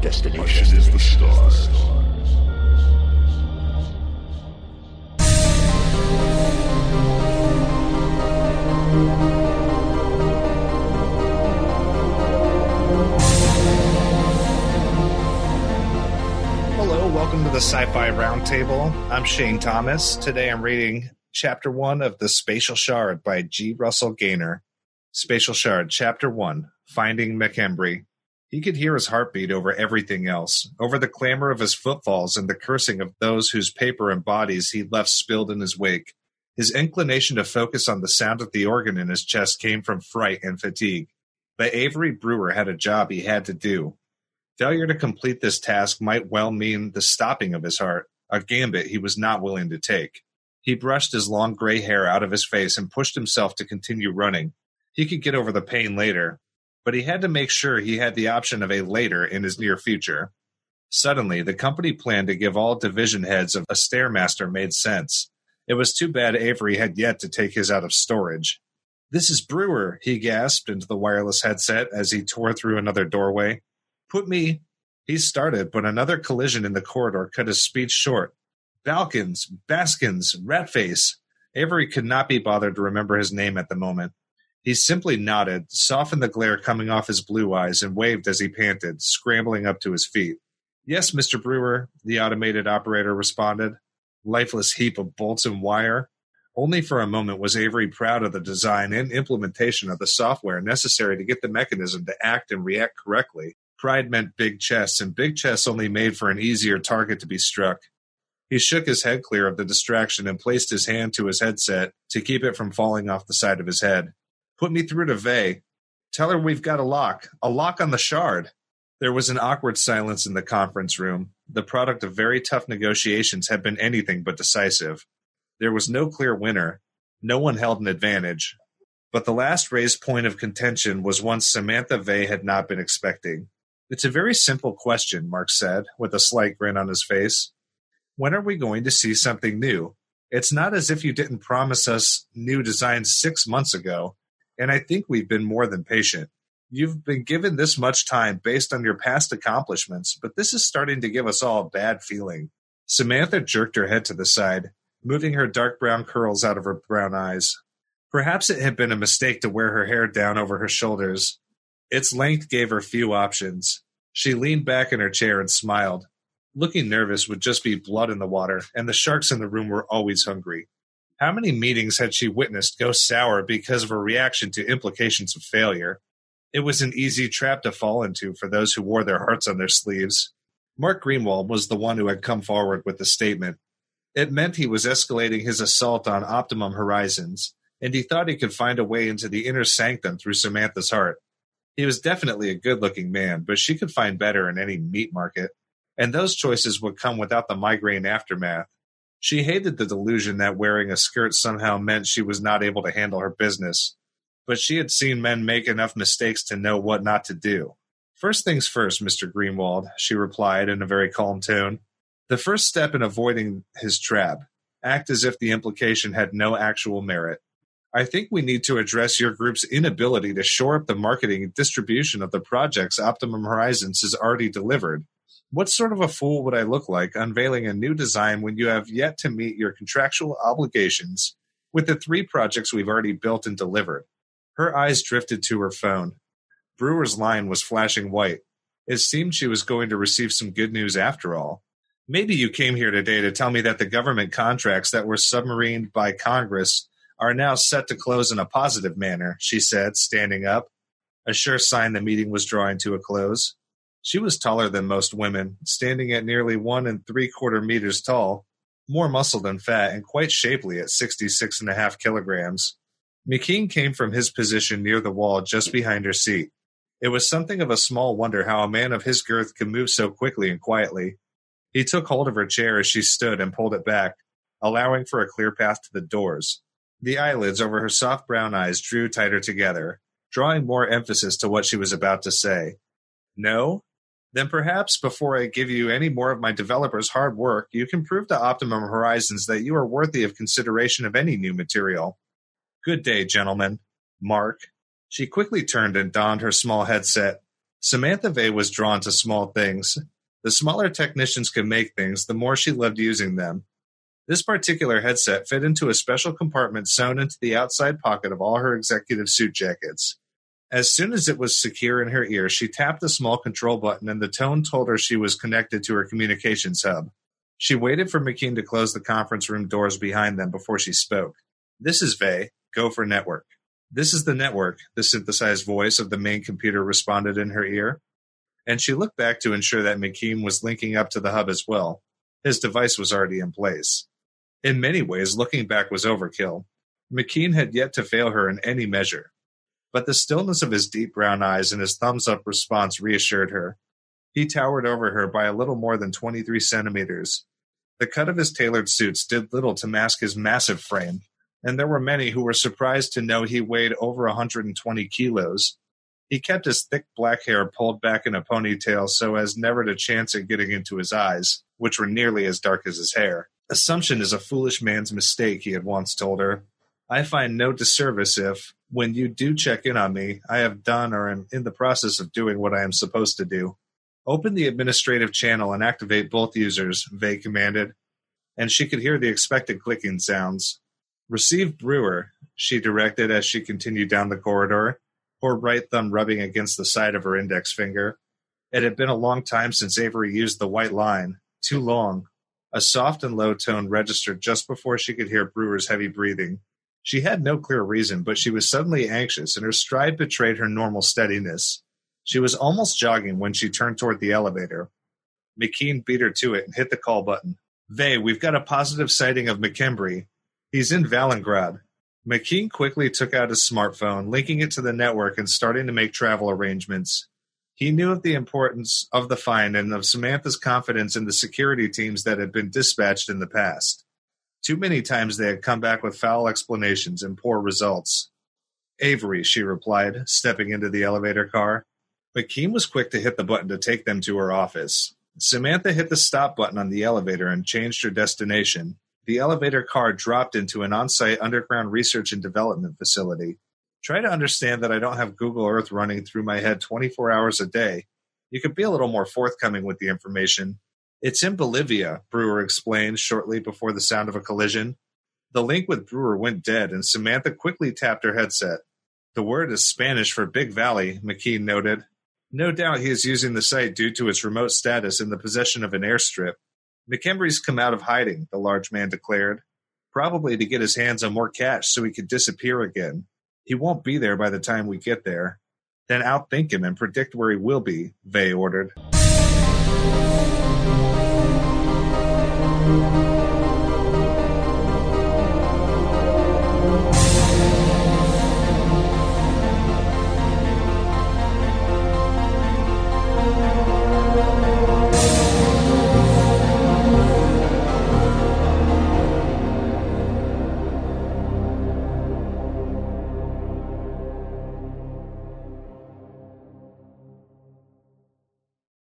destination is the stars. Hello, welcome to the Sci Fi Roundtable. I'm Shane Thomas. Today I'm reading Chapter 1 of The Spatial Shard by G. Russell Gaynor. Spatial Shard, Chapter 1 Finding McKembry. He could hear his heartbeat over everything else, over the clamor of his footfalls and the cursing of those whose paper and bodies he left spilled in his wake. His inclination to focus on the sound of the organ in his chest came from fright and fatigue. But Avery Brewer had a job he had to do. Failure to complete this task might well mean the stopping of his heart, a gambit he was not willing to take. He brushed his long gray hair out of his face and pushed himself to continue running. He could get over the pain later, but he had to make sure he had the option of a later in his near future. Suddenly, the company plan to give all division heads of a Stairmaster made sense. It was too bad Avery had yet to take his out of storage. This is Brewer, he gasped into the wireless headset as he tore through another doorway. Put me. He started, but another collision in the corridor cut his speech short. Balkins, Baskins, Ratface. Avery could not be bothered to remember his name at the moment. He simply nodded, softened the glare coming off his blue eyes, and waved as he panted, scrambling up to his feet. Yes, Mr. Brewer, the automated operator responded. Lifeless heap of bolts and wire. Only for a moment was Avery proud of the design and implementation of the software necessary to get the mechanism to act and react correctly. Pride meant big chests, and big chests only made for an easier target to be struck. He shook his head clear of the distraction and placed his hand to his headset to keep it from falling off the side of his head. Put me through to Vay. Tell her we've got a lock. A lock on the shard. There was an awkward silence in the conference room. The product of very tough negotiations had been anything but decisive. There was no clear winner. No one held an advantage. But the last raised point of contention was one Samantha Vay had not been expecting. It's a very simple question, Mark said, with a slight grin on his face. When are we going to see something new? It's not as if you didn't promise us new designs six months ago and I think we've been more than patient. You've been given this much time based on your past accomplishments, but this is starting to give us all a bad feeling. Samantha jerked her head to the side, moving her dark brown curls out of her brown eyes. Perhaps it had been a mistake to wear her hair down over her shoulders. Its length gave her few options. She leaned back in her chair and smiled. Looking nervous would just be blood in the water, and the sharks in the room were always hungry. How many meetings had she witnessed go sour because of her reaction to implications of failure? It was an easy trap to fall into for those who wore their hearts on their sleeves. Mark Greenwald was the one who had come forward with the statement. It meant he was escalating his assault on Optimum Horizons, and he thought he could find a way into the inner sanctum through Samantha's heart. He was definitely a good looking man, but she could find better in any meat market, and those choices would come without the migraine aftermath. She hated the delusion that wearing a skirt somehow meant she was not able to handle her business, but she had seen men make enough mistakes to know what not to do. First things first, Mr. Greenwald, she replied in a very calm tone. The first step in avoiding his trap act as if the implication had no actual merit. I think we need to address your group's inability to shore up the marketing and distribution of the projects Optimum Horizons has already delivered. What sort of a fool would I look like unveiling a new design when you have yet to meet your contractual obligations with the three projects we've already built and delivered? Her eyes drifted to her phone. Brewer's line was flashing white. It seemed she was going to receive some good news after all. Maybe you came here today to tell me that the government contracts that were submarined by Congress are now set to close in a positive manner, she said, standing up, a sure sign the meeting was drawing to a close. She was taller than most women, standing at nearly one and three quarter meters tall, more muscle than fat, and quite shapely at sixty-six and a half kilograms. McKean came from his position near the wall just behind her seat. It was something of a small wonder how a man of his girth could move so quickly and quietly. He took hold of her chair as she stood and pulled it back, allowing for a clear path to the doors. The eyelids over her soft brown eyes drew tighter together, drawing more emphasis to what she was about to say. No? Then perhaps before I give you any more of my developers' hard work, you can prove to Optimum Horizons that you are worthy of consideration of any new material. Good day, gentlemen. Mark. She quickly turned and donned her small headset. Samantha Vey was drawn to small things. The smaller technicians could make things, the more she loved using them. This particular headset fit into a special compartment sewn into the outside pocket of all her executive suit jackets. As soon as it was secure in her ear, she tapped a small control button and the tone told her she was connected to her communications hub. She waited for McKean to close the conference room doors behind them before she spoke. This is Vey. Go for network. This is the network, the synthesized voice of the main computer responded in her ear. And she looked back to ensure that McKean was linking up to the hub as well. His device was already in place. In many ways, looking back was overkill. McKean had yet to fail her in any measure. But the stillness of his deep brown eyes and his thumbs up response reassured her. He towered over her by a little more than 23 centimeters. The cut of his tailored suits did little to mask his massive frame, and there were many who were surprised to know he weighed over 120 kilos. He kept his thick black hair pulled back in a ponytail so as never to chance it getting into his eyes, which were nearly as dark as his hair. Assumption is a foolish man's mistake, he had once told her. I find no disservice if, when you do check in on me, I have done or am in the process of doing what I am supposed to do. Open the administrative channel and activate both users, Vey commanded, and she could hear the expected clicking sounds. Receive Brewer, she directed as she continued down the corridor, her right thumb rubbing against the side of her index finger. It had been a long time since Avery used the white line. Too long. A soft and low tone registered just before she could hear Brewer's heavy breathing. She had no clear reason, but she was suddenly anxious, and her stride betrayed her normal steadiness. She was almost jogging when she turned toward the elevator. McKean beat her to it and hit the call button. Vey, we've got a positive sighting of McKembry. He's in Vallegrande. McKean quickly took out his smartphone, linking it to the network and starting to make travel arrangements. He knew of the importance of the find and of Samantha's confidence in the security teams that had been dispatched in the past. Too many times they had come back with foul explanations and poor results. Avery, she replied, stepping into the elevator car. McKean was quick to hit the button to take them to her office. Samantha hit the stop button on the elevator and changed her destination. The elevator car dropped into an on site underground research and development facility. Try to understand that I don't have Google Earth running through my head 24 hours a day. You could be a little more forthcoming with the information. It's in Bolivia, Brewer explained shortly before the sound of a collision. The link with Brewer went dead, and Samantha quickly tapped her headset. The word is Spanish for Big Valley, McKean noted. No doubt he is using the site due to its remote status in the possession of an airstrip. McKembry's come out of hiding, the large man declared. Probably to get his hands on more cash so he could disappear again. He won't be there by the time we get there. Then outthink him and predict where he will be, Vey ordered.